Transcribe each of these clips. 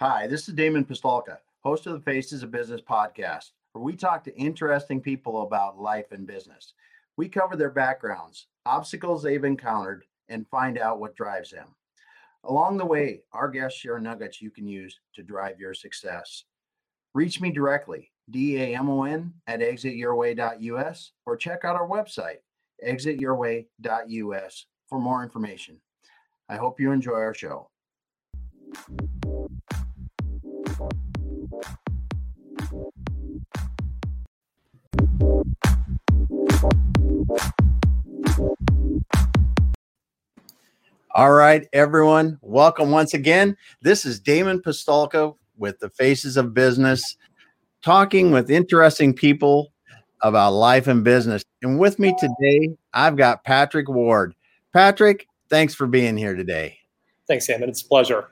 Hi, this is Damon Pistolka, host of the Faces of Business podcast, where we talk to interesting people about life and business. We cover their backgrounds, obstacles they've encountered, and find out what drives them. Along the way, our guests share nuggets you can use to drive your success. Reach me directly, D-A-M-O-N at exityourway.us, or check out our website, exityourway.us, for more information. I hope you enjoy our show. All right, everyone, welcome once again. This is Damon Pistolka with the Faces of Business, talking with interesting people about life and business. And with me today, I've got Patrick Ward. Patrick, thanks for being here today. Thanks, Damon. It's a pleasure.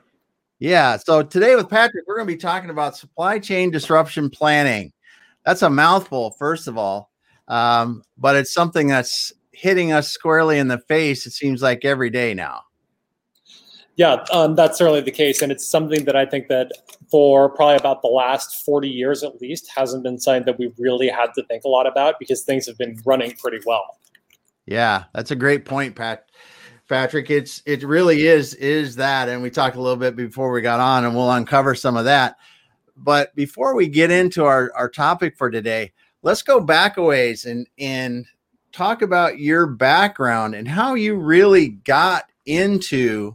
Yeah. So today with Patrick, we're going to be talking about supply chain disruption planning. That's a mouthful, first of all, um, but it's something that's hitting us squarely in the face. It seems like every day now. Yeah, um, that's certainly the case, and it's something that I think that for probably about the last forty years at least hasn't been something that we've really had to think a lot about because things have been running pretty well. Yeah, that's a great point, Pat. Patrick, it's it really is is that, and we talked a little bit before we got on, and we'll uncover some of that. But before we get into our our topic for today, let's go back a ways and and talk about your background and how you really got into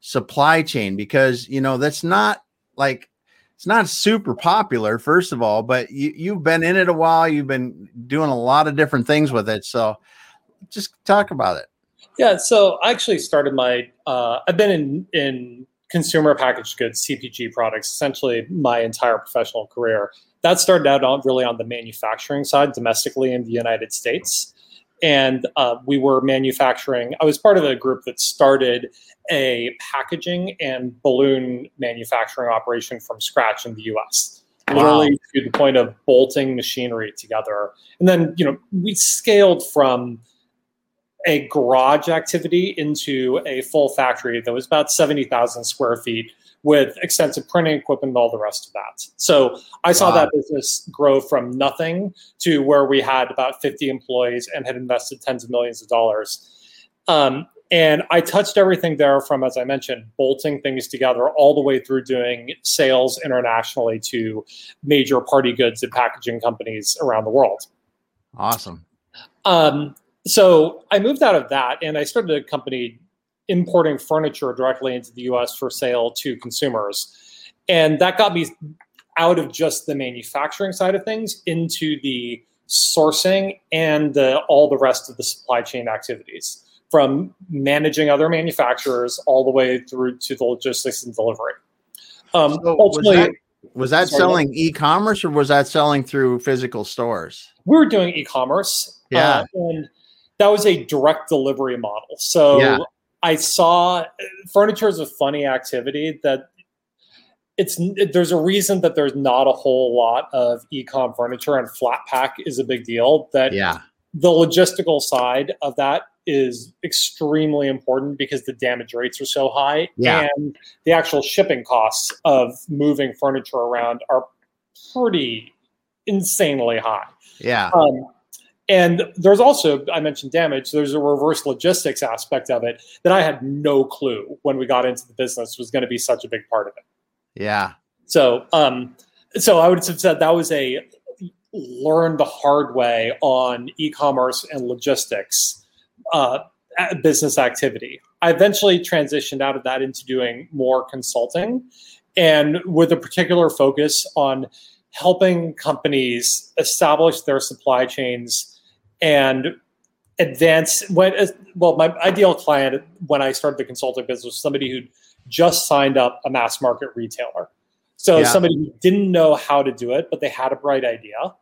supply chain because you know that's not like it's not super popular first of all but you, you've been in it a while. You've been doing a lot of different things with it. So just talk about it. Yeah. So i actually started my uh, i've been in in consumer packaged goods cpg products essentially my entire professional career that started out on really on the manufacturing side domestically in the united states and uh, we were manufacturing i was part of a group that started a packaging and balloon manufacturing operation from scratch in the US. Wow. Literally to the point of bolting machinery together. And then, you know, we scaled from a garage activity into a full factory that was about 70,000 square feet with extensive printing equipment and all the rest of that. So I saw wow. that business grow from nothing to where we had about 50 employees and had invested tens of millions of dollars. Um, and I touched everything there from, as I mentioned, bolting things together all the way through doing sales internationally to major party goods and packaging companies around the world. Awesome. Um, so I moved out of that and I started a company importing furniture directly into the US for sale to consumers. And that got me out of just the manufacturing side of things into the sourcing and the, all the rest of the supply chain activities from managing other manufacturers all the way through to the logistics and delivery. Um, so ultimately, was that, was that selling e-commerce or was that selling through physical stores? We were doing e-commerce. Yeah, uh, and that was a direct delivery model. So yeah. I saw furniture is a funny activity that it's there's a reason that there's not a whole lot of e-com furniture and flat pack is a big deal that yeah the logistical side of that is extremely important because the damage rates are so high yeah. and the actual shipping costs of moving furniture around are pretty insanely high. Yeah. Um, and there's also, I mentioned damage, there's a reverse logistics aspect of it that I had no clue when we got into the business was going to be such a big part of it. Yeah. So, um, so I would have said that was a learn the hard way on e-commerce and logistics uh, business activity. I eventually transitioned out of that into doing more consulting and with a particular focus on helping companies establish their supply chains and advance when uh, well my ideal client when i started the consulting business was somebody who just signed up a mass market retailer so yeah. somebody who didn't know how to do it but they had a bright idea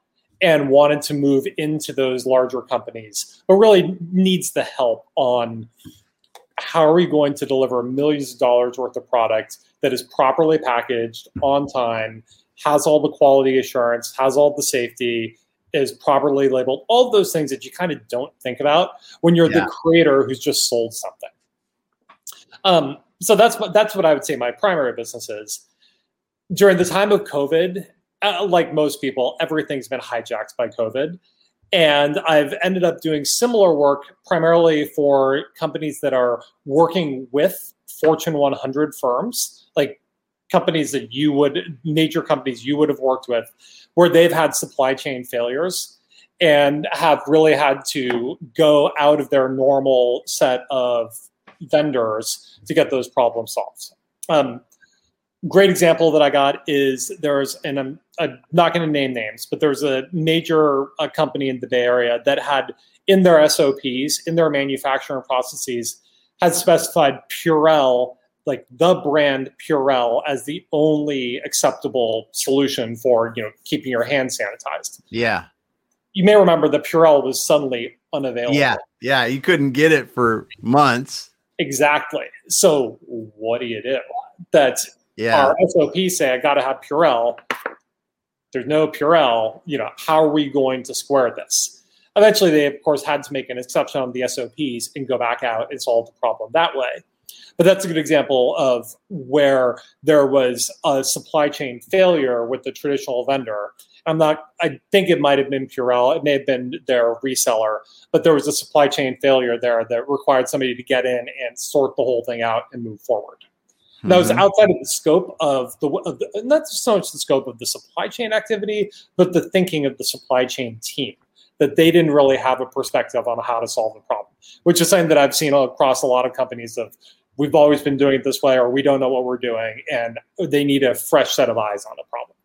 and wanted to move into those larger companies, but really needs the help on how are we going to deliver millions of dollars worth of product that is properly packaged on time, has all the quality assurance, has all the safety, is properly labeled, all those things that you kind of don't think about when you're yeah. the creator who's just sold something. Um, so that's what that's what I would say my primary business is. during the time of COVID, uh, like most people, everything's been hijacked by COVID. And I've ended up doing similar work primarily for companies that are working with Fortune 100 firms, like companies that you would, major companies you would have worked with, where they've had supply chain failures and have really had to go out of their normal set of vendors to get those problems solved. Um, great example that I got is there's, and I'm, I'm not going to name names, but there's a major uh, company in the Bay Area that had in their SOPs, in their manufacturing processes, had specified Purell, like the brand Purell, as the only acceptable solution for you know keeping your hands sanitized. Yeah. You may remember that Purell was suddenly unavailable. Yeah, yeah, you couldn't get it for months. Exactly. So what do you do? That Yeah, our SOPs say I got to have Purell. There's no Purell. You know, how are we going to square this? Eventually, they of course had to make an exception on the SOPs and go back out and solve the problem that way. But that's a good example of where there was a supply chain failure with the traditional vendor. I'm not. I think it might have been Purell. It may have been their reseller, but there was a supply chain failure there that required somebody to get in and sort the whole thing out and move forward. That was Mhm. outside of the scope of the, of the not so much the scope of the supply chain activity, but the thinking of the supply chain team. That they didn't really have a perspective on how to solve the problem, which is something that I've seen across a lot of companies. Of we've always been doing it this way, or we don't know what we're doing, and they need a fresh set of eyes on the problem.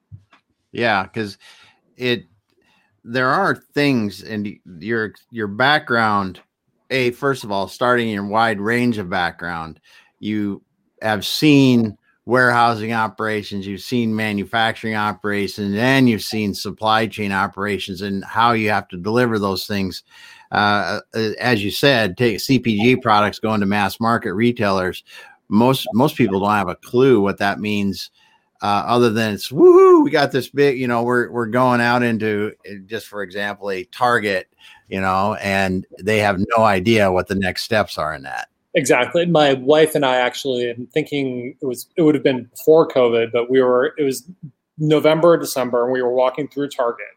yeah, because it there are things and your your background. A first of all, starting your wide range of background, you have seen warehousing operations, you've seen manufacturing operations, and you've seen supply chain operations and how you have to deliver those things. Uh, as you said, take CPG products going to mass market retailers. Most most people don't have a clue what that means, uh, other than it's woohoo, we got this big. You know, we're we're going out into just for example a Target, you know, and they have no idea what the next steps are in that. Exactly. My wife and I actually, I'm thinking it was it would have been before COVID, but we were it was November, December, and we were walking through Target,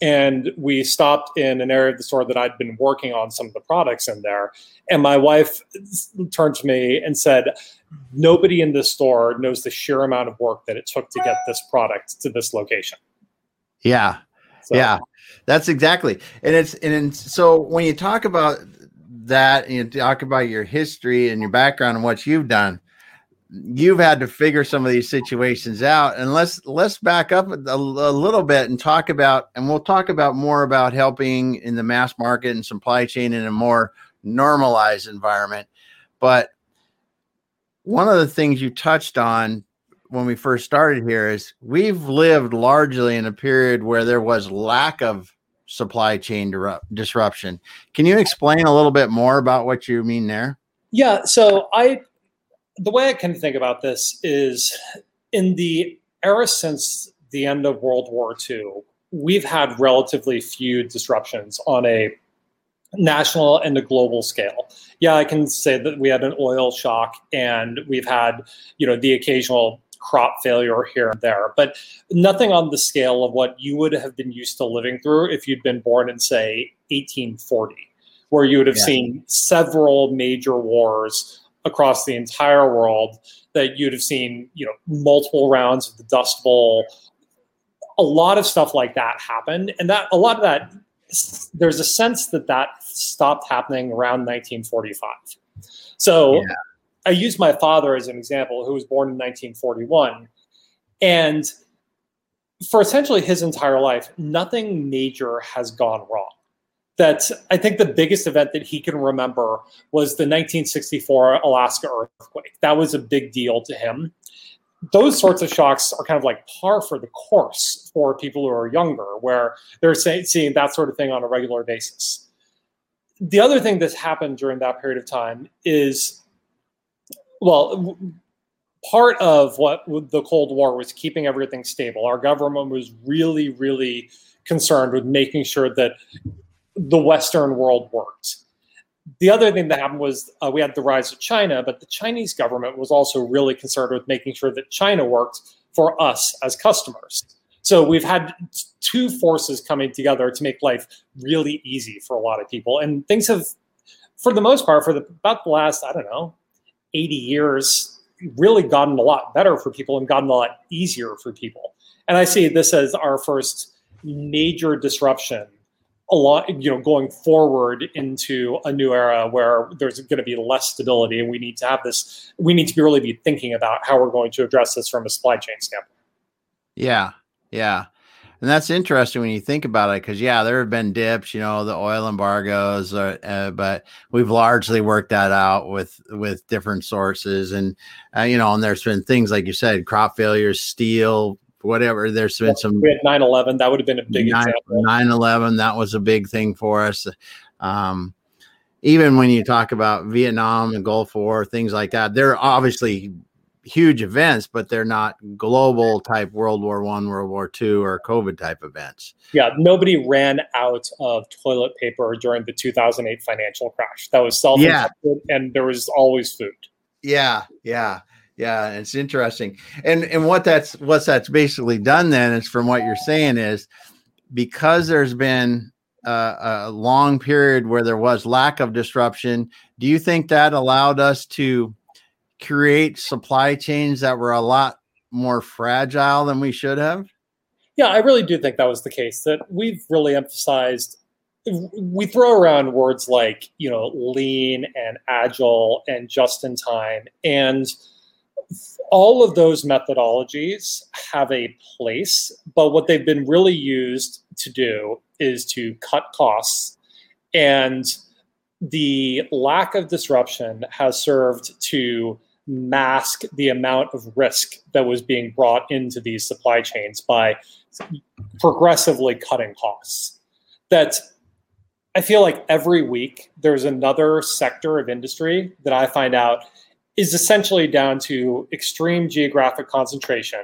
and we stopped in an area of the store that I'd been working on some of the products in there, and my wife turned to me and said, "Nobody in this store knows the sheer amount of work that it took to get this product to this location." Yeah, So, yeah, that's exactly. And it's and so when you talk about that and you talk about your history and your background and what you've done, you've had to figure some of these situations out. And let's let's back up a, a little bit and talk about and we'll talk about more about helping in the mass market and supply chain in a more normalized environment. But one of the things you touched on when we first started here is we've lived largely in a period where there was lack of supply chain disruption. Can you explain a little bit more about what you mean there? Yeah. So I, the way I can think about this is in the era since the end of World War II, we've had relatively few disruptions on a national and a global scale. Yeah, I can say that we had an oil shock and we've had, you know, the occasional crop failure here and there, but nothing on the scale of what you would have been used to living through if you'd been born in, say, 1840, where you would have Yeah. seen several major wars across the entire world, that you'd have seen, you know, multiple rounds of the Dust Bowl. A lot of stuff like that happened, and that a lot of that there's a sense that that stopped happening around 1945. So Yeah. I use my father as an example, who was born in 1941. And for essentially his entire life, nothing major has gone wrong. That I think the biggest event that he can remember was the 1964 Alaska earthquake. That was a big deal to him. Those sorts of shocks are kind of like par for the course for people who are younger, where they're say, seeing that sort of thing on a regular basis. The other thing that's happened during that period of time is well, part of what the Cold War was keeping everything stable. Our government was really, really concerned with making sure that the Western world worked. The other thing that happened was uh, we had the rise of China, but the Chinese government was also really concerned with making sure that China worked for us as customers. So we've had two forces coming together to make life really easy for a lot of people, and things have, for the most part, for the, about the last I don't know, eighty years, really gotten a lot better for people and gotten a lot easier for people. And I see this as our first major disruption a lot you know going forward into a new era where there's going to be less stability and we need to have this we need to really be thinking about how we're going to address this from a supply chain standpoint. Yeah yeah. And that's interesting when you think about it because yeah there have been dips you know the oil embargoes uh, uh, but we've largely worked that out with with different sources. And uh, you know and there's been things like you said crop failures steel whatever. There's been some. We had 9 11. That would have been a big 9, example. 9 11, that was a big thing for us. Um, even when you talk about Vietnam and Gulf War, things like that, they're obviously huge events, but they're not global type World War One, World War Two, or COVID type events. Yeah, nobody ran out of toilet paper during the 2008 financial crash. That was self yeah. and there was always food. Yeah, yeah. Yeah, it's interesting. And and what that's what that's basically done then is from what you're saying is because there's been a, a long period where there was lack of disruption, do you think that allowed us to create supply chains that were a lot more fragile than we should have? Yeah, I really do think that was the case. That we've really emphasized we throw around words like, you know, lean and agile and just in time and all of those methodologies have a place, but what they've been really used to do is to cut costs. And the lack of disruption has served to mask the amount of risk that was being brought into these supply chains by progressively cutting costs. That I feel like every week there's another sector of industry that I find out is essentially down to extreme geographic concentration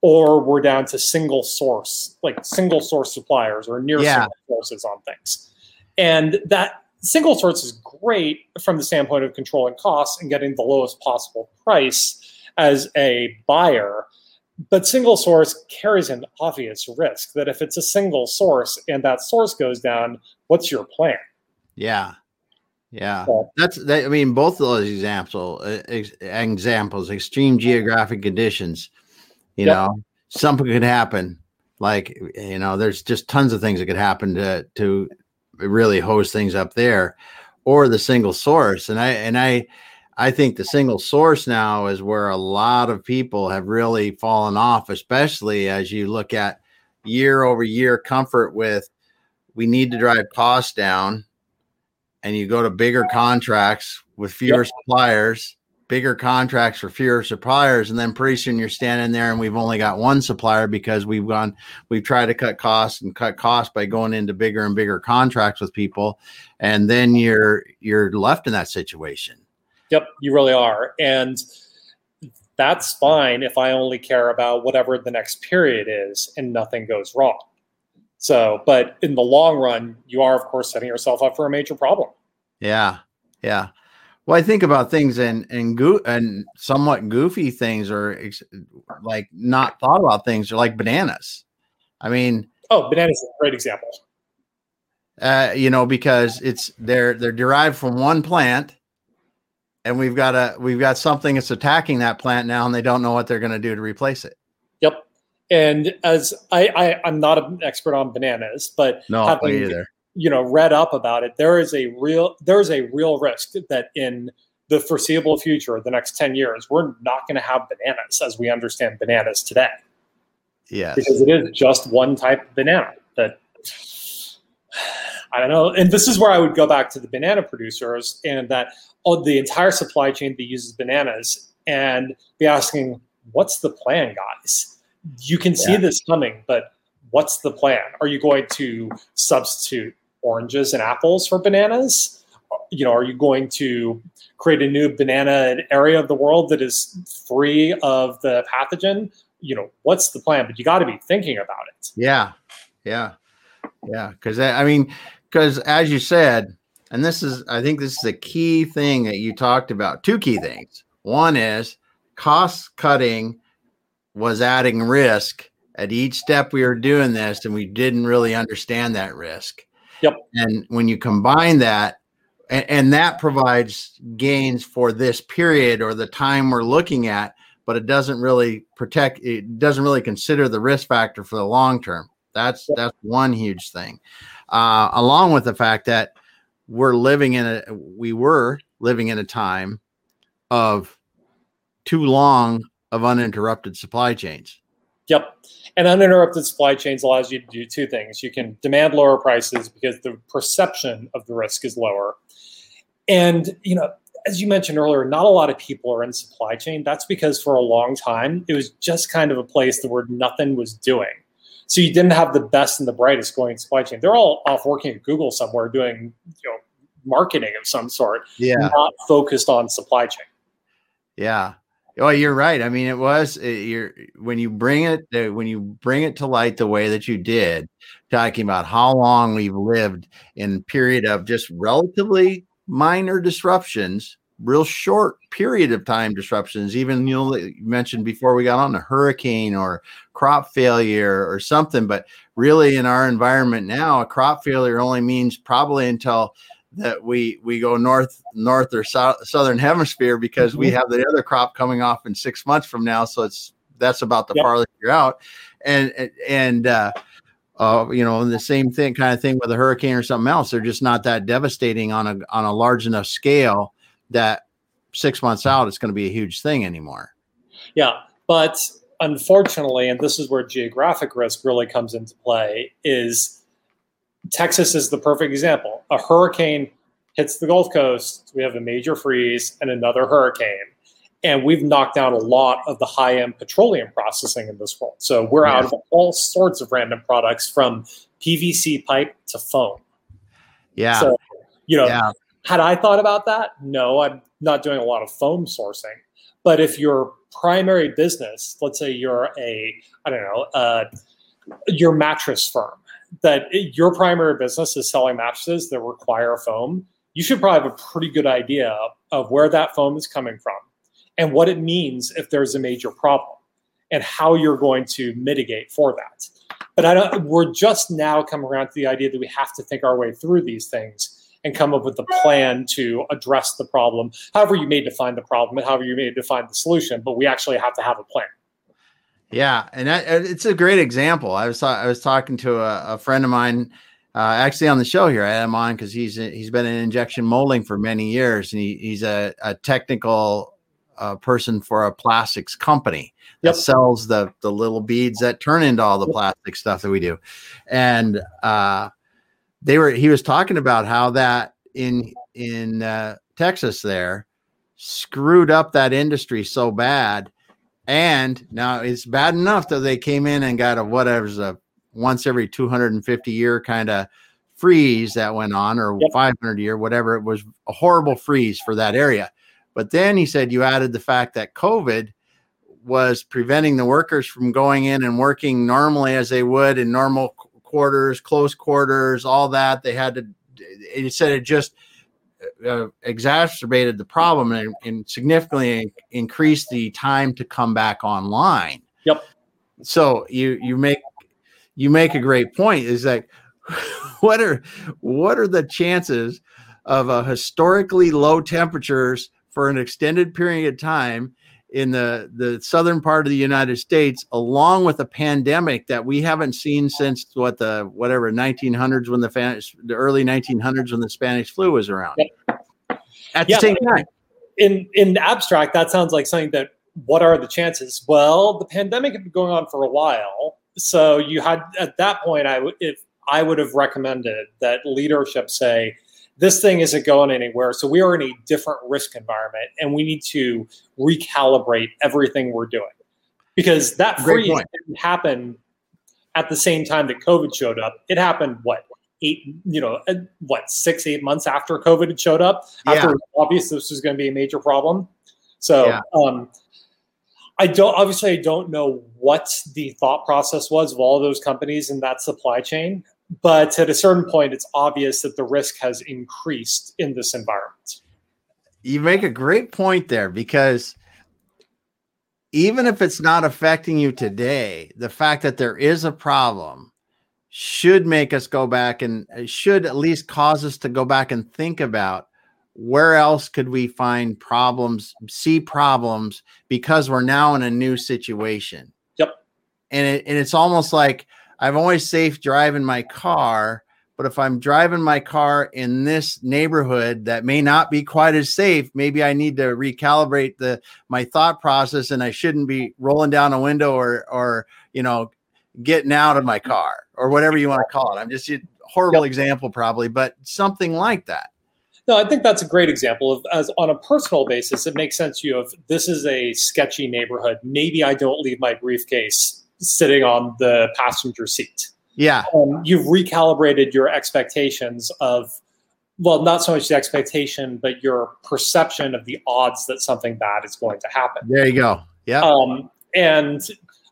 or we're down to single source, like single source suppliers or near yeah. single sources on things. And that single source is great from the standpoint of controlling costs and getting the lowest possible price as a buyer. But single source carries an obvious risk that if it's a single source and that source goes down, what's your plan? Yeah. Yeah, that's that. I mean, both of those examples, uh, examples, extreme geographic conditions. You yep. know, something could happen. Like you know, there's just tons of things that could happen to to really hose things up there, or the single source. And I and I, I think the single source now is where a lot of people have really fallen off, especially as you look at year over year comfort with. We need to drive costs down and you go to bigger contracts with fewer yep. suppliers, bigger contracts for fewer suppliers, and then pretty soon you're standing there and we've only got one supplier because we've gone, we've tried to cut costs and cut costs by going into bigger and bigger contracts with people, and then you're you're left in that situation. Yep, you really are, and that's fine if I only care about whatever the next period is and nothing goes wrong. So, but in the long run, you are, of course, setting yourself up for a major problem. Yeah. Yeah. Well, I think about things and and go- and somewhat goofy things or ex- like not thought about things are like bananas. I mean, oh, bananas is a great example. Uh, you know, because it's they're they're derived from one plant, and we've got a we've got something that's attacking that plant now, and they don't know what they're going to do to replace it. And as I, I I'm not an expert on bananas, but no, having, either. You know, read up about it. There is a real there is a real risk that in the foreseeable future, the next ten years, we're not going to have bananas as we understand bananas today. Yes, because it is just one type of banana that I don't know. And this is where I would go back to the banana producers and that oh, the entire supply chain that uses bananas and be asking, what's the plan, guys? You can see yeah. this coming, but what's the plan? Are you going to substitute oranges and apples for bananas? You know, are you going to create a new banana area of the world that is free of the pathogen? You know, what's the plan? But you got to be thinking about it. Yeah, yeah, yeah. Because I mean, because as you said, and this is, I think this is a key thing that you talked about. Two key things. One is cost cutting was adding risk at each step we were doing this and we didn't really understand that risk. Yep. And when you combine that and, and that provides gains for this period or the time we're looking at, but it doesn't really protect it doesn't really consider the risk factor for the long term. That's that's one huge thing. Uh, along with the fact that we're living in a we were living in a time of too long of uninterrupted supply chains. Yep. And uninterrupted supply chains allows you to do two things. You can demand lower prices because the perception of the risk is lower. And, you know, as you mentioned earlier, not a lot of people are in supply chain. That's because for a long time, it was just kind of a place where nothing was doing. So you didn't have the best and the brightest going in supply chain. They're all off working at Google somewhere doing, you know, marketing of some sort, yeah. not focused on supply chain. Yeah. Oh, you're right. I mean, it was it, you're when you bring it uh, when you bring it to light the way that you did, talking about how long we've lived in period of just relatively minor disruptions, real short period of time disruptions. Even you know you mentioned before we got on a hurricane or crop failure or something, but really in our environment now, a crop failure only means probably until that we we go north north or south, southern hemisphere because we mm-hmm. have the other crop coming off in six months from now so it's that's about the yep. farthest you're out and and uh uh, you know, the same thing kind of thing with a hurricane or something else. They're just not that devastating on a on a large enough scale that six months out it's going to be a huge thing anymore. Yeah, but unfortunately, and this is where geographic risk really comes into play, is Texas is the perfect example. A hurricane hits the Gulf Coast, we have a major freeze and another hurricane. And we've knocked down a lot of the high end petroleum processing in this world. So we're yeah. out of all sorts of random products from PVC pipe to foam. Yeah. So, you know, yeah. had I thought about that? No, I'm not doing a lot of foam sourcing. But if your primary business, let's say you're a, I don't know, uh, your mattress firm, that your primary business is selling mattresses that require foam, you should probably have a pretty good idea of where that foam is coming from and what it means if there's a major problem and how you're going to mitigate for that. But I don't, we're just now coming around to the idea that we have to think our way through these things and come up with a plan to address the problem, however you may define the problem and however you may define the solution. But we actually have to have a plan. Yeah, and that, it's a great example. I was I was talking to a, a friend of mine, uh, actually on the show here. I had him on because he's he's been in injection molding for many years, and he, he's a, a technical uh, person for a plastics company that yep. sells the the little beads that turn into all the plastic stuff that we do. And uh, they were he was talking about how that in in uh, Texas there screwed up that industry so bad and now it's bad enough that they came in and got a whatever's a once every 250 year kind of freeze that went on, or yep. 500 year, whatever. It was a horrible freeze for that area. But then he said you added the fact that COVID was preventing the workers from going in and working normally as they would in normal quarters, close quarters, all that. They had to, he said it just, uh, exacerbated the problem and, and, significantly increased the time to come back online. Yep. So you you make you make a great point. Is that what are what are the chances of a historically low temperatures for an extended period of time in the the southern part of the United States, along with a pandemic that we haven't seen since what the whatever 1900s when the, the early 1900s when the Spanish flu was around. At the yeah, same time, in in abstract, that sounds like something that. What are the chances? Well, the pandemic had been going on for a while, so you had at that point, I would if I would have recommended that leadership say this thing isn't going anywhere. So we are in a different risk environment and we need to recalibrate everything we're doing. Because that freeze didn't happen at the same time that COVID showed up. It happened what eight, you know, uh, what six, eight months after COVID had showed up. After yeah. it obvious this was going to be a major problem. So yeah. um, I don't obviously I don't know what the thought process was of all those companies in that supply chain. But at a certain point, it's obvious that the risk has increased in this environment. You make a great point there because even if it's not affecting you today, the fact that there is a problem should make us go back and uh, should at least cause us to go back and think about where else could we find problems, see problems because we're now in a new situation. Yep. And it, and it's almost like I'm always safe driving my car, but if I'm driving my car in this neighborhood that may not be quite as safe, maybe I need to recalibrate the my thought process and I shouldn't be rolling down a window or or you know getting out of my car or whatever you want to call it. I'm just a horrible yep. example probably, but something like that. No, I think that's a great example of as on a personal basis, it makes sense. You have this is a sketchy neighborhood. Maybe I don't leave my briefcase sitting on the passenger seat. Yeah. Um, you've recalibrated your expectations of, well, not so much the expectation, but your perception of the odds that something bad is going to happen. There you go. Yeah. Um, and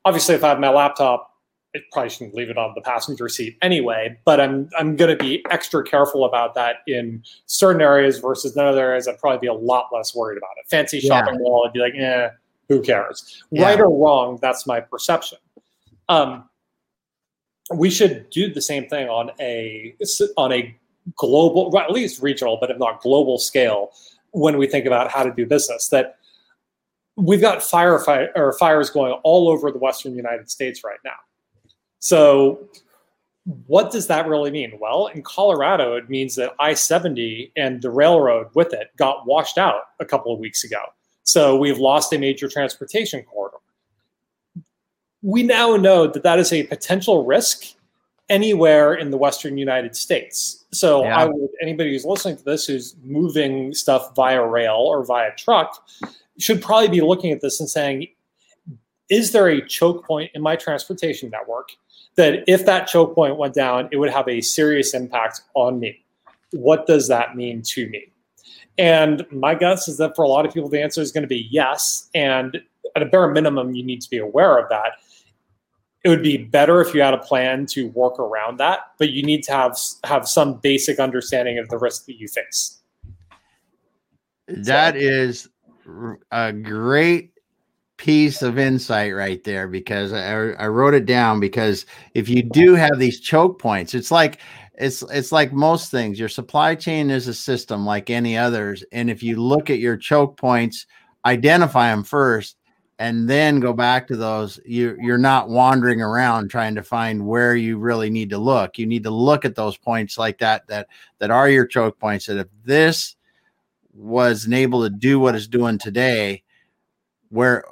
obviously, if I have my laptop it probably shouldn't leave it on the passenger seat anyway. But I'm I'm going to be extra careful about that in certain areas versus in other areas. I'd probably be a lot less worried about it. Fancy shopping yeah. mall, I'd be like, eh, who cares? Yeah. Right or wrong, that's my perception. Um, we should do the same thing on a on a global, at least regional, but if not global scale, when we think about how to do business. That we've got firefight or fires going all over the western United States right now so, what does that really mean? Well, in Colorado, it means that I 70 and the railroad with it got washed out a couple of weeks ago. So, we've lost a major transportation corridor. We now know that that is a potential risk anywhere in the Western United States. So, yeah. I would, anybody who's listening to this who's moving stuff via rail or via truck should probably be looking at this and saying, is there a choke point in my transportation network that if that choke point went down, it would have a serious impact on me. What does that mean to me? And my guess is that for a lot of people, the answer is going to be yes. And at a bare minimum, you need to be aware of that. It would be better if you had a plan to work around that, but you need to have have some basic understanding of the risk that you face. That so. is a great piece of insight right there because I, I wrote it down because if you do have these choke points, it's like it's it's like most things. Your supply chain is a system like any others, and if you look at your choke points, identify them first, and then go back to those. You you're not wandering around trying to find where you really need to look. You need to look at those points like that that that are your choke points. That if this was able to do what it's doing today, where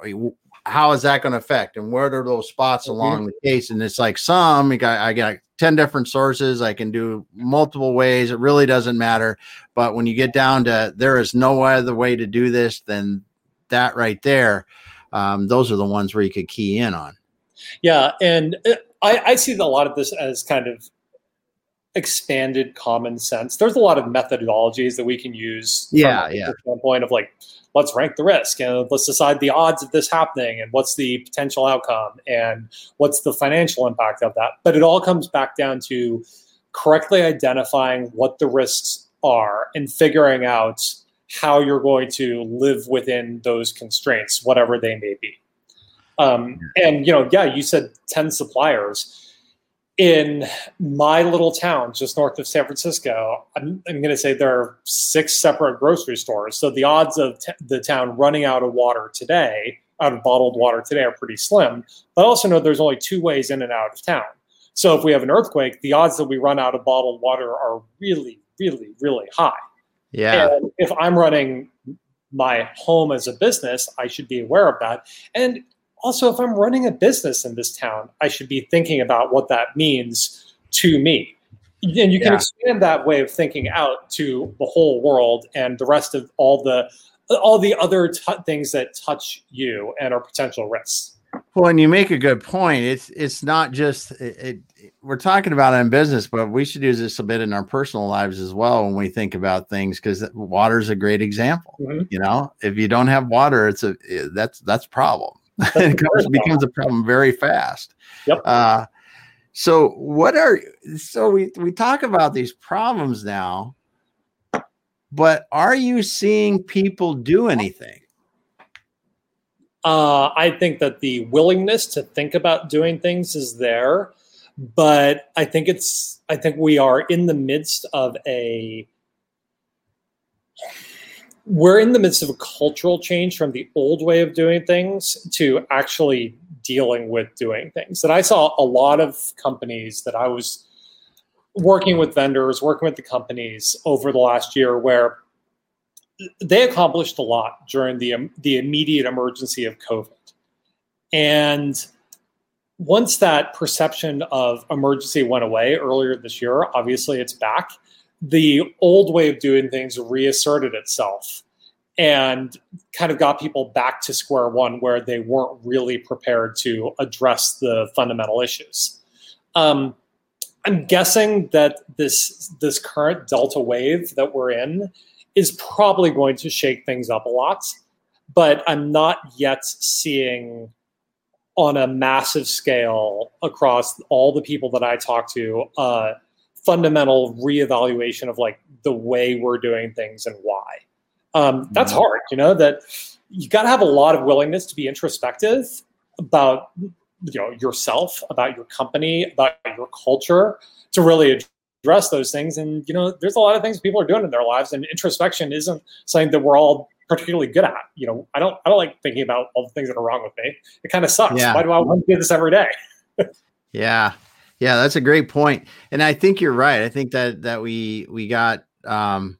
how is that going to affect and where are those spots mm-hmm. along the case and it's like some got, i got 10 different sources i can do multiple ways it really doesn't matter but when you get down to there is no other way to do this than that right there um, those are the ones where you could key in on. Yeah and uh, I, I see a lot of this as kind of expanded common sense. There's a lot of methodologies that we can use yeah yeah. point of like let's rank the risk and let's decide the odds of this happening and what's the potential outcome and what's the financial impact of that. But it all comes back down to correctly identifying what the risks are and figuring out how you're going to live within those constraints, whatever they may be. Um, and you know, yeah, you said ten suppliers in my little town just north of San Francisco, I'm, I'm going to say there are six separate grocery stores. So the odds of t- the town running out of water today, out of bottled water today, are pretty slim. But I also know there's only two ways in and out of town. So if we have an earthquake, the odds that we run out of bottled water are really, really, really high. Yeah. And if I'm running my home as a business, I should be aware of that. And also, if I'm running a business in this town, I should be thinking about what that means to me. And you can yeah. expand that way of thinking out to the whole world and the rest of all the all the other t- things that touch you and are potential risks. Well, and you make a good point. It's it's not just it, it, we're talking about it in business, but we should use this a bit in our personal lives as well when we think about things because water is a great example. Mm-hmm. You know, if you don't have water, it's a that's that's problem. it becomes a problem very fast. Yep. Uh, so what are so we we talk about these problems now, but are you seeing people do anything? Uh, I think that the willingness to think about doing things is there, but I think it's I think we are in the midst of a we're in the midst of a cultural change from the old way of doing things to actually dealing with doing things. And I saw a lot of companies that I was working with vendors, working with the companies over the last year where they accomplished a lot during the um, the immediate emergency of COVID. And once that perception of emergency went away earlier this year, obviously it's back. The old way of doing things reasserted itself and kind of got people back to square one where they weren't really prepared to address the fundamental issues. Um, I'm guessing that this this current delta wave that we're in is probably going to shake things up a lot, but I'm not yet seeing on a massive scale across all the people that I talk to uh, fundamental reevaluation of like the way we're doing things and why um, that's mm-hmm. hard you know that you got to have a lot of willingness to be introspective about you know yourself about your company about your culture to really address those things. And you know there's a lot of things people are doing in their lives and introspection isn't something that we're all particularly good at. You know i don't i don't like thinking about all the things that are wrong with me. It kind of sucks. Yeah. why do i want to do this every day? Yeah. Yeah that's a great point. And i think you're right. I think that that we we got um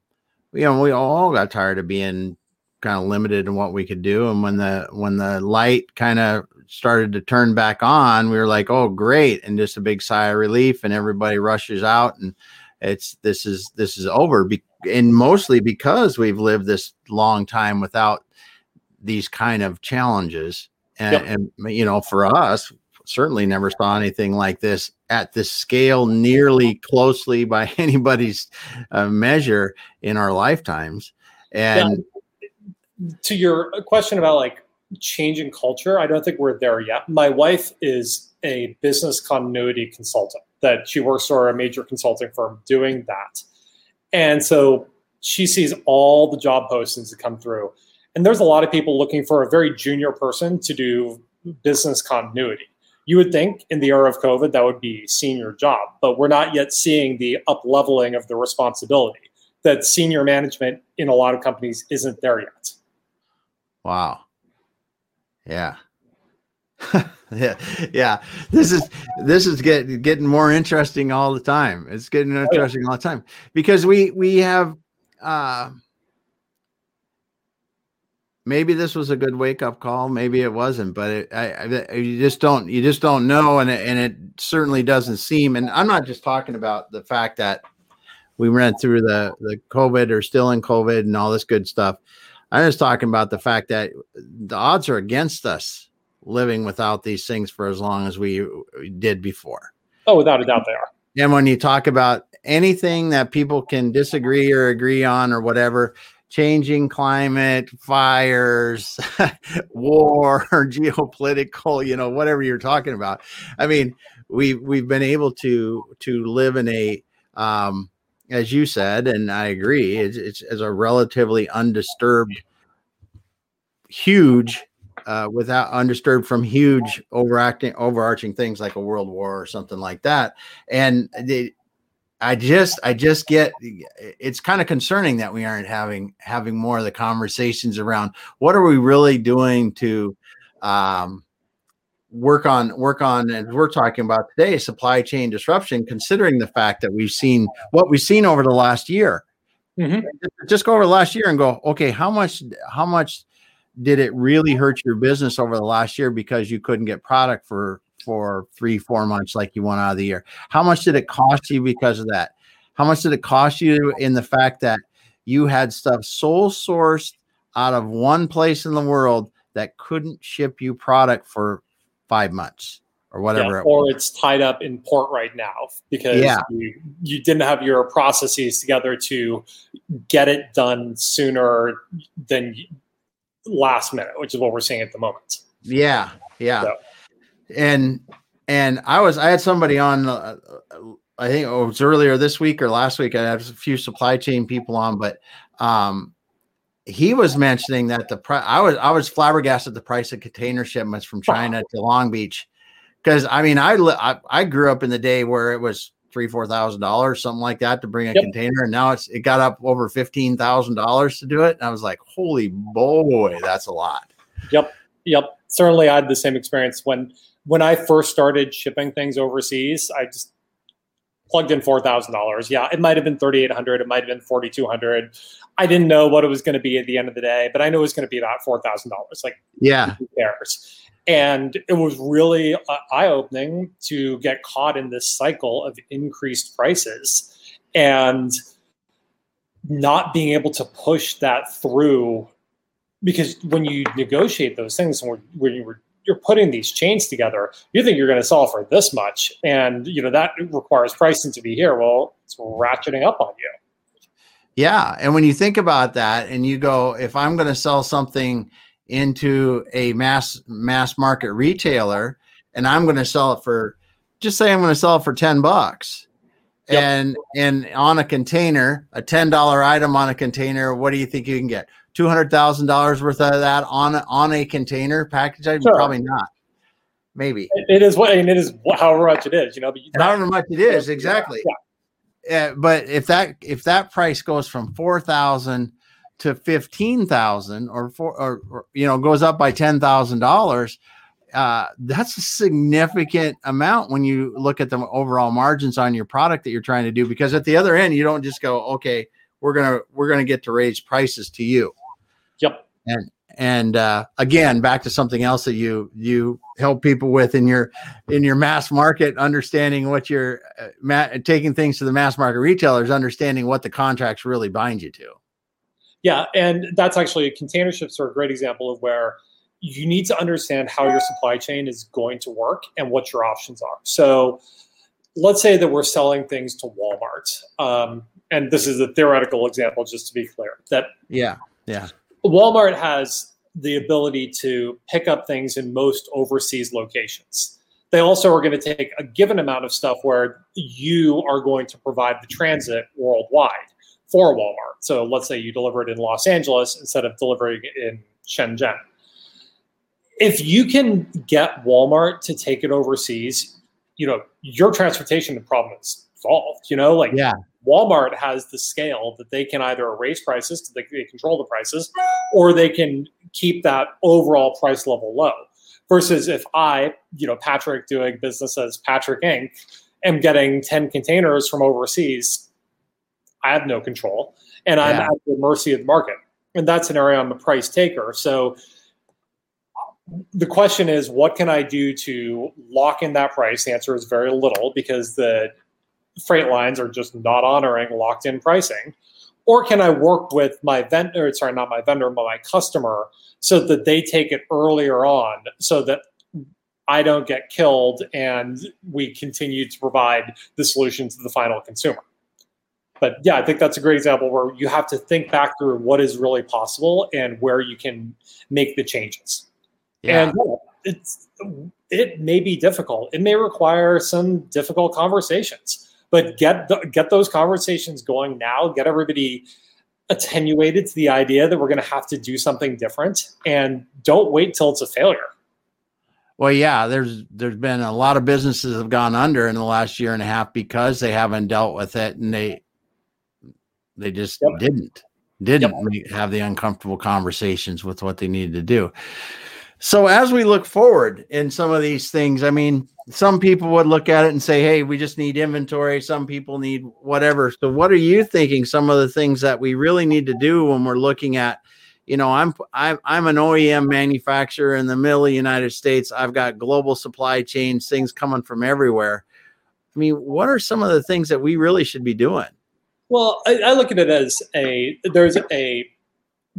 you know, we all got tired of being kind of limited in what we could do. And when the when the light kind of started to turn back on, we were like, oh great, and just a big sigh of relief, and everybody rushes out and it's this is this is over. Be- and mostly because we've lived this long time without these kind of challenges. And, yep. and you know, for us, certainly never saw anything like this at this scale nearly closely by anybody's uh, measure in our lifetimes and yeah. To your question about like changing culture i don't think we're there yet. My wife is a business continuity consultant that she works for a major consulting firm doing that. And so she sees all the job postings that come through. And there's a lot of people looking for a very junior person to do business continuity. You would think in the era of COVID that would be senior job, but we're not yet seeing the up leveling of the responsibility that senior management in a lot of companies isn't there yet. Wow. Yeah. yeah, yeah. This is this is getting getting more interesting all the time. It's getting interesting all the time because we we have uh maybe this was a good wake up call. Maybe it wasn't, but it, I, I, you just don't, you just don't know. And it, and it certainly doesn't seem, and I'm not just talking about the fact that we went through the, the COVID or still in COVID and all this good stuff. I'm just talking about the fact that the odds are against us living without these things for as long as we did before. Oh, without a doubt they are. And when you talk about anything that people can disagree or agree on or whatever, changing climate, fires, war, geopolitical, you know, whatever you're talking about. I mean, we we've been able to to live in a um as you said, and I agree, it's, it's as a relatively undisturbed, huge, uh, without undisturbed from huge overacting, overarching things like a world war or something like that. And the, I just I just get it's kind of concerning that we aren't having having more of the conversations around what are we really doing to um, work on work on and we're talking about today supply chain disruption considering the fact that we've seen what we've seen over the last year mm-hmm. just go over the last year and go okay how much how much did it really hurt your business over the last year because you couldn't get product for for three, four months like you want out of the year? How much did it cost you because of that? How much did it cost you in the fact that you had stuff sole sourced out of one place in the world that couldn't ship you product for five months or whatever? Yeah, or it's tied up in port right now because yeah. you, you didn't have your processes together to get it done sooner than last minute, which is what we're seeing at the moment. Yeah. Yeah. So and and I was I had somebody on. Uh, I think it was earlier this week or last week. I had a few supply chain people on, but um, he was mentioning that the price I was I was flabbergasted the price of container shipments from China to Long Beach because I mean I, I, I grew up in the day where it was three four thousand dollars something like that to bring a yep. container and now it's it got up over fifteen thousand dollars to do it and I was like holy boy that's a lot. Yep, yep. Certainly, I had the same experience when when I first started shipping things overseas. I just plugged in four thousand dollars. Yeah, it might have been thirty eight hundred. It might have been forty two hundred. I didn't know what it was going to be at the end of the day, but I knew it was going to be about four thousand dollars. Like, yeah, who cares? And it was really uh, eye opening to get caught in this cycle of increased prices and not being able to push that through. Because when you negotiate those things, when, when you were you're putting these chains together, you think you're going to sell for this much, and you know that requires pricing to be here. Well, it's ratcheting up on you. Yeah, and when you think about that, and you go, if I'm going to sell something into a mass mass market retailer, and I'm going to sell it for, just say I'm going to sell it for ten bucks, yep. and and on a container, a ten dollar item on a container, what do you think you can get? two hundred thousand dollars worth of that on on a container package? I sure. probably not. Maybe it is what and it is however much it is, you know. But however much it is, exactly. Yeah. Uh, but if that if that price goes from four thousand to fifteen thousand, or four, or, or you know, goes up by ten thousand uh, dollars, that's a significant amount when you look at the overall margins on your product that you're trying to do. Because at the other end, you don't just go, okay, we're gonna we're gonna get to raise prices to you. Yep. And and uh, again, back to something else that you you help people with in your in your mass market, understanding what you're uh, ma- taking things to the mass market retailers, understanding what the contracts really bind you to. Yeah, and that's actually container ships are a great example of where you need to understand how your supply chain is going to work and what your options are. So, let's say that we're selling things to Walmart, um, and this is a theoretical example, just to be clear. That yeah, yeah Walmart has the ability to pick up things in most overseas locations. They also are going to take a given amount of stuff where you are going to provide the transit worldwide for Walmart. So let's say you deliver it in Los Angeles instead of delivering it in Shenzhen. If you can get Walmart to take it overseas, you know, your transportation problem is solved. You know, like yeah. Walmart has the scale that they can either raise prices, they control the prices, or they can keep that overall price level low. Versus if I, you know, Patrick doing business as Patrick Inc., am getting 10 containers from overseas, I have no control and I'm at the mercy of the market. In that scenario, I'm a price taker. So the question is, what can I do to lock in that price? The answer is very little because the freight lines are just not honoring locked in pricing? Or can I work with my vendor, sorry, not my vendor, but my customer so that they take it earlier on so that I don't get killed and we continue to provide the solution to the final consumer? But yeah, I think that's a great example where you have to think back through what is really possible and where you can make the changes. Yeah. And it's it may be difficult. It may require some difficult conversations but get the, get those conversations going now. Get everybody attenuated to the idea that we're going to have to do something different, and don't wait till it's a failure. Well, yeah, there's there's been a lot of businesses have gone under in the last year and a half because they haven't dealt with it, and they they just yep. didn't didn't yep. have the uncomfortable conversations with what they needed to do. So as we look forward in some of these things, I mean, some people would look at it and say, "Hey, we just need inventory." Some people need whatever. So what are you thinking some of the things that we really need to do when we're looking at you know, I'm I'm I'm an OEM manufacturer in the middle of the United States. I've got global supply chains, things coming from everywhere. I mean, what are some of the things that we really should be doing? Well, I, I look at it as a there's a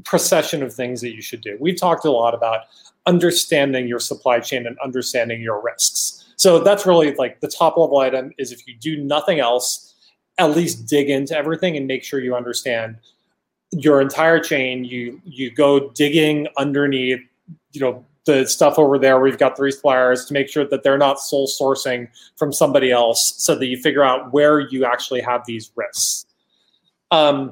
procession of things that you should do. We've talked a lot about understanding your supply chain and understanding your risks. So that's really like the top level item is if you do nothing else, at least dig into everything and make sure you understand your entire chain. You you go digging underneath, you know, the stuff over there where you've got three suppliers to make sure that they're not sole sourcing from somebody else so that you figure out where you actually have these risks. Um,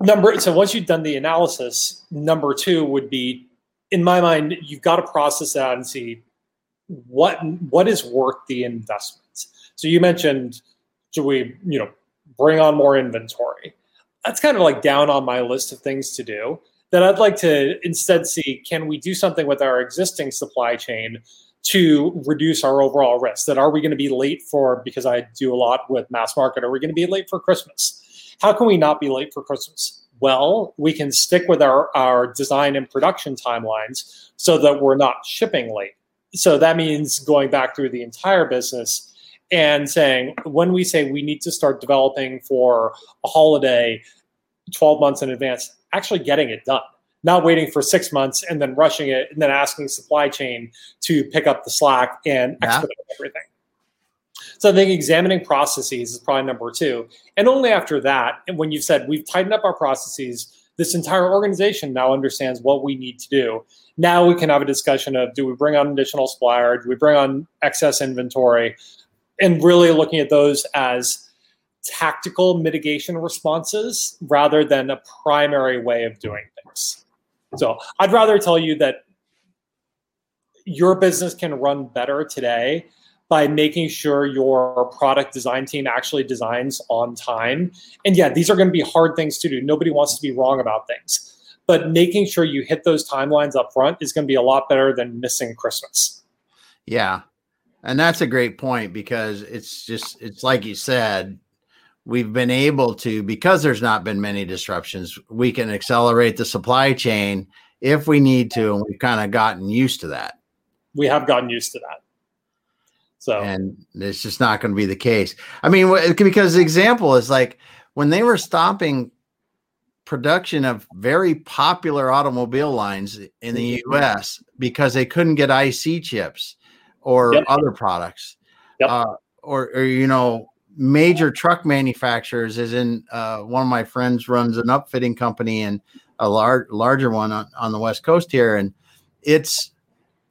number so once you've done the analysis number two would be in my mind you've got to process that and see what what is worth the investments so you mentioned should we you know bring on more inventory? That's kind of like down on my list of things to do that i'd like to instead see can we do something with our existing supply chain to reduce our overall risk? That are we going to be late for because i do a lot with mass market are we going to be late for christmas? How can we not be late for Christmas? Well, we can stick with our, our design and production timelines so that we're not shipping late. So that means going back through the entire business and saying, when we say we need to start developing for a holiday 12 months in advance, actually getting it done not waiting for six months and then rushing it and then asking supply chain to pick up the slack and expedite everything. So I think examining processes is probably number two. And only after that, when you've said we've tightened up our processes, this entire organization now understands what we need to do. Now we can have a discussion of do we bring on additional supplier? Do we bring on excess inventory? And really looking at those as tactical mitigation responses rather than a primary way of doing things. So I'd rather tell you that your business can run better today by making sure your product design team actually designs on time. And yeah, these are going to be hard things to do. Nobody wants to be wrong about things. But making sure you hit those timelines up front is going to be a lot better than missing Christmas. Yeah. And that's a great point because it's just, it's like you said, we've been able to, because there's not been many disruptions, we can accelerate the supply chain if we need to. And we've kind of gotten used to that. We have gotten used to that. So and it's just not going to be the case. I mean, because the example is like when they were stopping production of very popular automobile lines in the mm-hmm. US because they couldn't get IC chips or yep. other products. Yep. Uh, or, or, you know, major truck manufacturers, as in uh, one of my friends runs an upfitting company and a large, larger one on, on the West Coast here. And it's,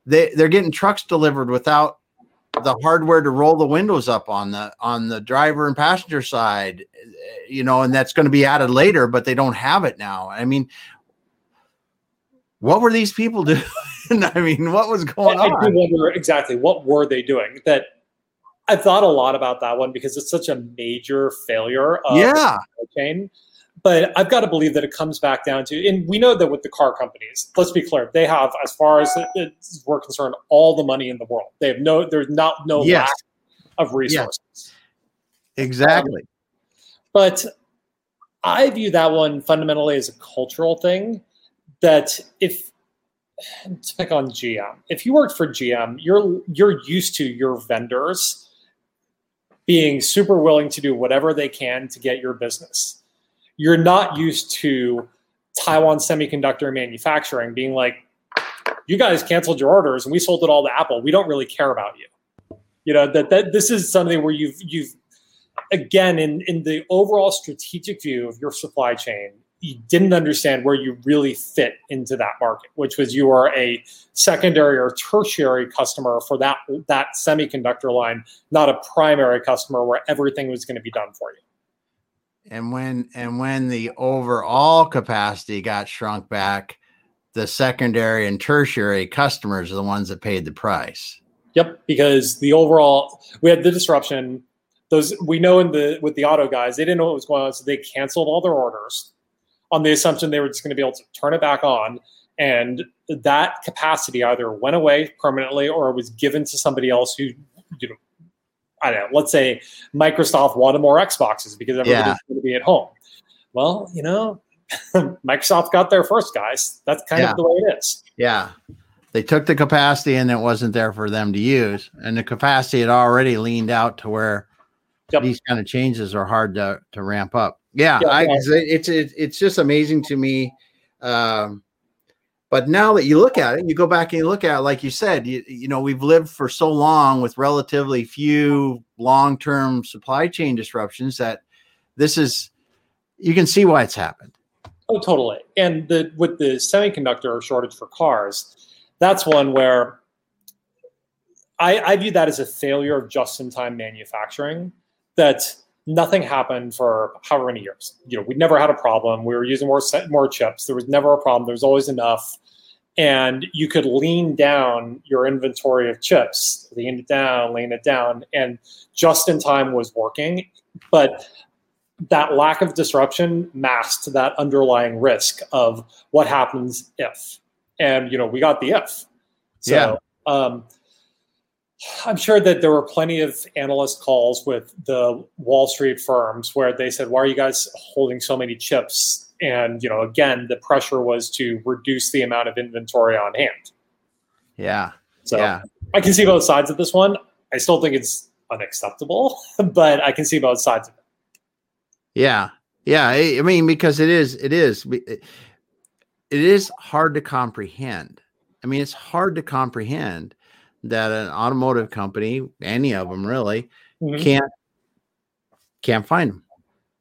they, they're getting trucks delivered without the hardware to roll the windows up on the on the driver and passenger side eh, you know and that's going to be added later but they don't have it now. I mean what were these people doing? I mean what was going I, on? i wonder exactly what were they doing? That i thought a lot about that one because it's such a major failure of yeah. the chain but I've got to believe that it comes back down to, and we know that with the car companies, let's be clear, they have, as far as we're concerned, all the money in the world. They have no, there's not no yes. lack of resources. Yes. Exactly. Um, but I view that one fundamentally as a cultural thing. That if to pick on GM, if you worked for GM, you're you're used to your vendors being super willing to do whatever they can to get your business you're not used to Taiwan Semiconductor Manufacturing being like, you guys canceled your orders and we sold it all to Apple. We don't really care about you. You know that that this is something where you've you've again in in the overall strategic view of your supply chain, you didn't understand where you really fit into that market, which was you are a secondary or tertiary customer for that that semiconductor line, not a primary customer where everything was going to be done for you and when and when the overall capacity got shrunk back the secondary and tertiary customers are the ones that paid the price. Yep because the overall we had the disruption. Those we know in the with the auto guys they didn't know what was going on so they canceled all their orders on the assumption they were just going to be able to turn it back on and that capacity either went away permanently or it was given to somebody else who you know I don't know, let's say Microsoft wanted more Xboxes because everybody's yeah. going to be at home. Well, you know, Microsoft got there first, guys. That's kind yeah. of the way it is. Yeah. They took the capacity and it wasn't there for them to use. And the capacity had already leaned out to where yep. these kind of changes are hard to, to ramp up. Yeah, yeah I, it's, it's, it's just amazing to me. Um, but now that you look at it, you go back and you look at it, like you said, you, you know, we've lived for so long with relatively few long term supply chain disruptions that this is, you can see why it's happened. Oh, totally. And the with the semiconductor shortage for cars, that's one where I, I view that as a failure of just in time manufacturing. That Nothing happened for however many years. You know, we'd never had a problem. We were using more more chips. There was never a problem. There was always enough, and you could lean down your inventory of chips, lean it down, lean it down, and just in time was working. But that lack of disruption masked that underlying risk of what happens if. And you know, we got the if. So yeah. um, I'm sure that there were plenty of analyst calls with the Wall Street firms where they said, "Why are you guys holding so many chips?" And you know, again, the pressure was to reduce the amount of inventory on hand. Yeah. So yeah. I can see both sides of this one. I still think it's unacceptable, but I can see both sides of it. Yeah. Yeah. I mean, because it is, it is, it is hard to comprehend. I mean, it's hard to comprehend that an automotive company, any of them really, mm-hmm. can't can't find them.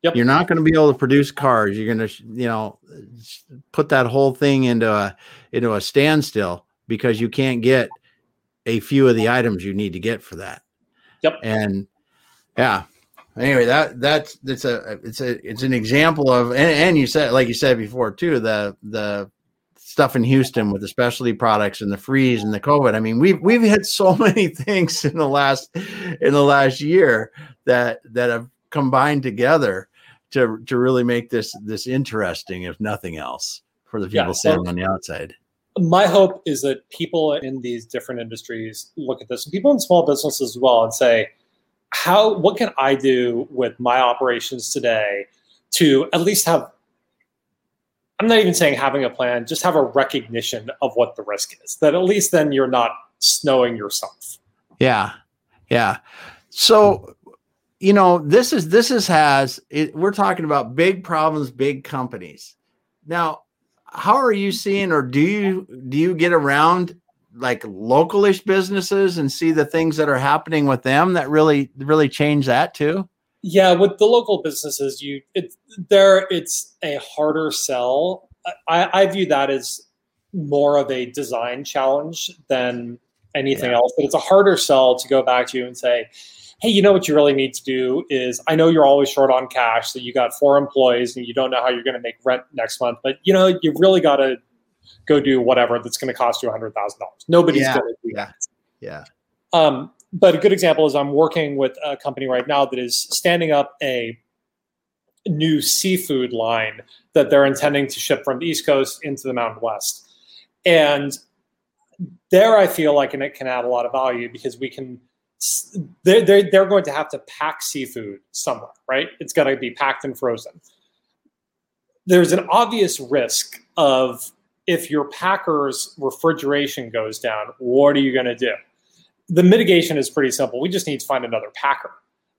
Yep. You're not going to be able to produce cars. You're going to, you know, put that whole thing into a into a standstill because you can't get a few of the items you need to get for that. Yep. And yeah, anyway, that that's it's a it's a it's an example of and, and you said like you said before too the the stuff in Houston with the specialty products and the freeze and the COVID. I mean, we've we've had so many things in the last in the last year that that have combined together to to really make this this interesting, if nothing else, for the people yeah, standing on the outside. My hope is that people in these different industries look at this, and people in small businesses as well, and say, how what can I do with my operations today to at least have I'm not even saying having a plan, just have a recognition of what the risk is. That at least then you're not snowing yourself. Yeah. Yeah. So you know, this is this is has it, we're talking about big problems, big companies. Now, how are you seeing or do you do you get around like localish businesses and see the things that are happening with them that really really change that too? Yeah, with the local businesses, you it there it's a harder sell. I, I view that as more of a design challenge than anything yeah. else. But it's a harder sell to go back to you and say, hey, you know what you really need to do is I know you're always short on cash, that you got four employees and you don't know how you're going to make rent next month, but you know you really got to go do whatever that's going to cost you a hundred thousand dollars. Nobody's yeah. going to do yeah. that. Yeah. Um, but a good example is I'm working with a company right now that is standing up a new seafood line that they're intending to ship from the East Coast into the Mountain West. And there I feel like and it can add a lot of value because we can they're, they're, they're going to have to pack seafood somewhere, right? It's got to be packed and frozen. There's an obvious risk of if your packer's refrigeration goes down, what are you going to do? The mitigation is pretty simple. We just need to find another packer.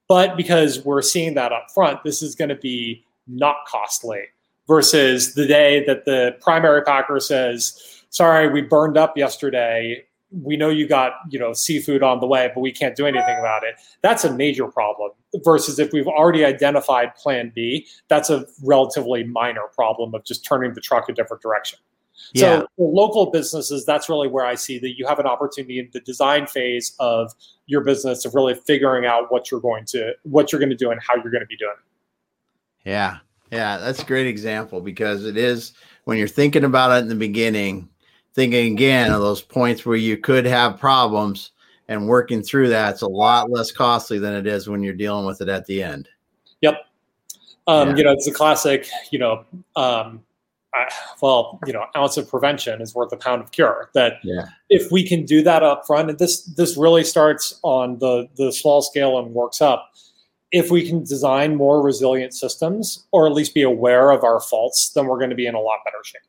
But because we're seeing that up front, this is going to be not costly versus the day that the primary packer says, sorry, we burned up yesterday. We know you got, you know, seafood on the way, but we can't do anything about it. That's a major problem. Versus if we've already identified plan B, that's a relatively minor problem of just turning the truck a different direction. Yeah. So for local businesses, that's really where I see that you have an opportunity in the design phase of your business of really figuring out what you're going to what you're going to do and how you're going to be doing it. Yeah. Yeah, that's a great example because it is when you're thinking about it in the beginning, thinking again of those points where you could have problems and working through that, it's a lot less costly than it is when you're dealing with it at the end. Yep. Um, yeah. You know, it's a classic, you know, um, I, well, you know, ounce of prevention is worth a pound of cure. That yeah. if we can do that up front, and this this really starts on the the small scale and works up. If we can design more resilient systems, or at least be aware of our faults, then we're going to be in a lot better shape.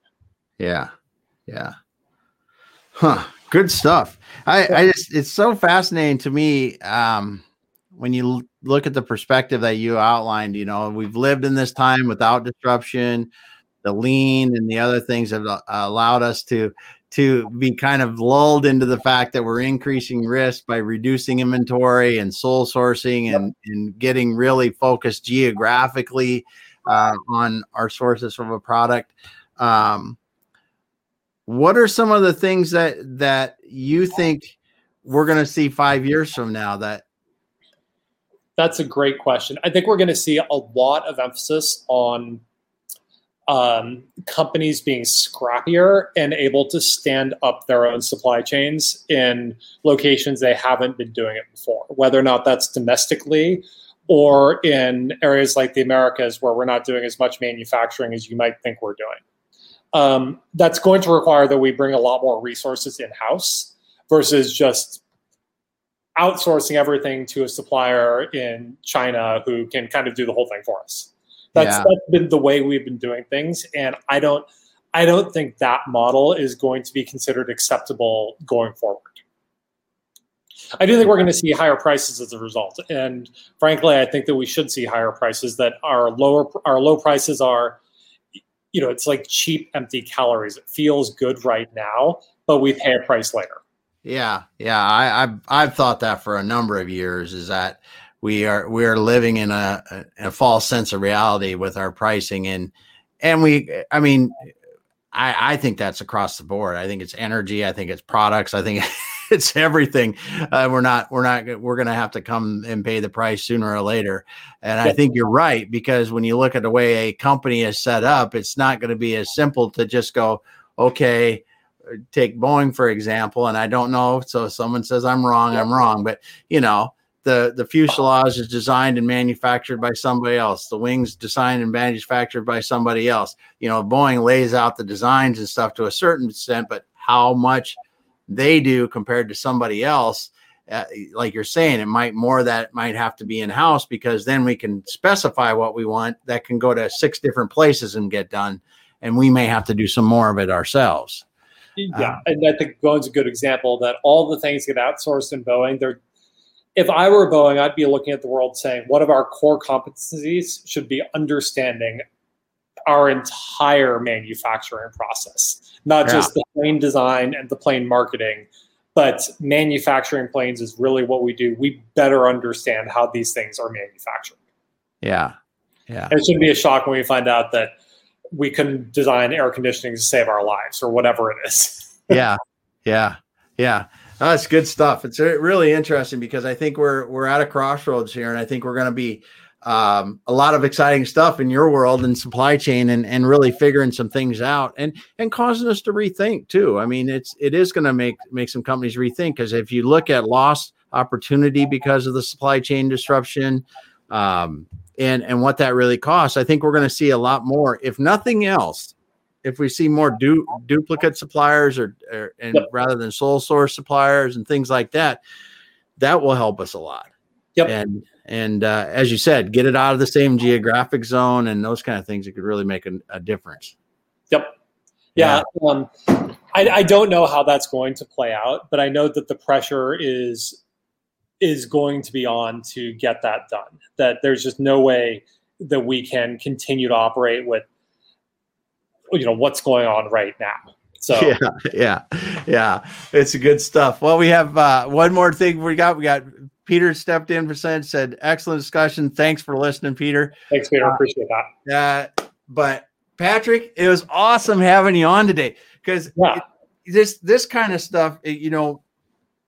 Yeah, yeah. Huh. Good stuff. I, I just it's so fascinating to me. Um, when you look at the perspective that you outlined, you know, we've lived in this time without disruption the lean and the other things have uh, allowed us to to be kind of lulled into the fact that we're increasing risk by reducing inventory and sole sourcing and, and getting really focused geographically uh, on our sources from a product. Um, what are some of the things that that you think we're going to see five years from now that That's a great question. I think we're going to see a lot of emphasis on um, companies being scrappier and able to stand up their own supply chains in locations they haven't been doing it before, whether or not that's domestically or in areas like the Americas where we're not doing as much manufacturing as you might think we're doing. Um, that's going to require that we bring a lot more resources in house versus just outsourcing everything to a supplier in China who can kind of do the whole thing for us. That's, yeah. that's been the way we've been doing things, and I don't I don't think that model is going to be considered acceptable going forward. I do think we're going to see higher prices as a result, and frankly, I think that we should see higher prices. That our lower our low prices are, you know, it's like cheap empty calories. It feels good right now, but we pay a price later. Yeah, yeah, I, I've I've thought that for a number of years. Is that we are we are living in a, a, false sense of reality with our pricing and and we I mean I I think that's across the board. I think it's energy. I think it's products. I think it's everything. Uh, we're not we're not we're going to have to come and pay the price sooner or later. And I think you're right because when you look at the way a company is set up, it's not going to be as simple to just go okay take Boeing for example, and I don't know. So someone says I'm wrong, I'm wrong. But you know, the the fuselage is designed and manufactured by somebody else. The wings designed and manufactured by somebody else. You know boeing lays out the designs and stuff to a certain extent but how much they do compared to somebody else uh, like you're saying it might more that might have to be in house because then we can specify what we want that can go to six different places and get done and we may have to do some more of it ourselves. Yeah um, and i think boeing's a good example that all the things get outsourced in boeing they're if I were Boeing, I'd be looking at the world saying one of our core competencies should be understanding our entire manufacturing process, not yeah. just the plane design and the plane marketing, but manufacturing planes is really what we do. We better understand how these things are manufactured. Yeah. Yeah. And it shouldn't be a shock when we find out that we can design air conditioning to save our lives or whatever it is. yeah. Yeah. Yeah. That's good stuff. It's really interesting because I think we're we're at a crossroads here, and I think we're going to be um, a lot of exciting stuff in your world and supply chain, and and really figuring some things out, and and causing us to rethink too. I mean, it's it is going to make make some companies rethink because if you look at lost opportunity because of the supply chain disruption, um, and and what that really costs, I think we're going to see a lot more, if nothing else, if we see more du- duplicate suppliers or, or and yep. rather than sole source suppliers and things like that, that will help us a lot. Yep. And and uh, as you said, get it out of the same geographic zone and those kind of things. It could really make a, a difference. Yep. Yeah. yeah. Um, I, I don't know how that's going to play out, but I know that the pressure is is going to be on to get that done. That there's just no way that we can continue to operate with you know what's going on right now. So yeah, yeah, yeah, it's good stuff. Well, we have uh, one more thing we got. We got Peter stepped in for said said excellent discussion. Thanks for listening, Peter. Thanks, Peter. Uh, Appreciate that. Uh, but Patrick, it was awesome having you on today because yeah. this this kind of stuff, you know,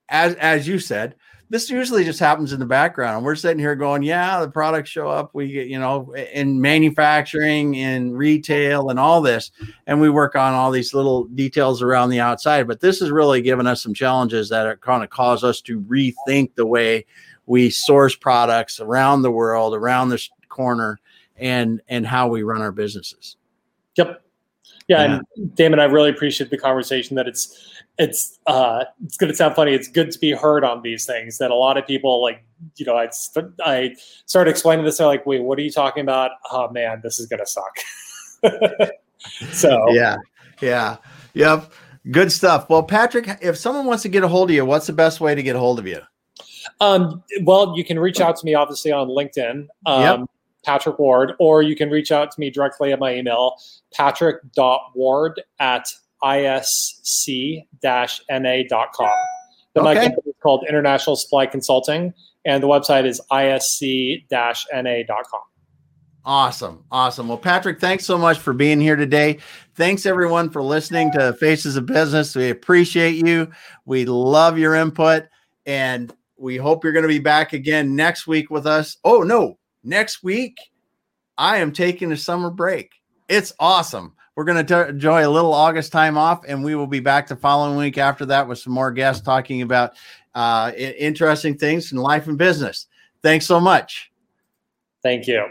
as as you said, this usually just happens in the background. We're sitting here going, yeah, the products show up. We get, you know, in manufacturing, in retail, and all this. And we work on all these little details around the outside. But this has really given us some challenges that are kind of cause us to rethink the way we source products around the world, around this corner, and and how we run our businesses. Yep. Yeah, yeah. and Damon, I really appreciate the conversation that it's it's uh it's gonna sound funny. It's good to be heard on these things that a lot of people like you know i st- i started explaining this they're like wait what are you talking about? Oh man this is gonna suck. So yeah yeah yep good stuff. Well patrick if someone wants to get a hold of you what's the best way to get a hold of you? Um well you can reach out to me obviously on linkedin um yep. patrick ward or you can reach out to me directly at my email patrick.ward at isc-na.com. The okay. company is called International Supply Consulting, and the website is isc-na.com. Awesome. Awesome. Well, Patrick, thanks so much for being here today. Thanks everyone for listening to Faces of Business. We appreciate you. We love your input. And we hope you're going to be back again next week with us. Oh, no, next week, I am taking a summer break. It's awesome. We're going to enjoy a little August time off, and we will be back the following week after that with some more guests talking about uh, interesting things in life and business. Thanks so much. Thank you.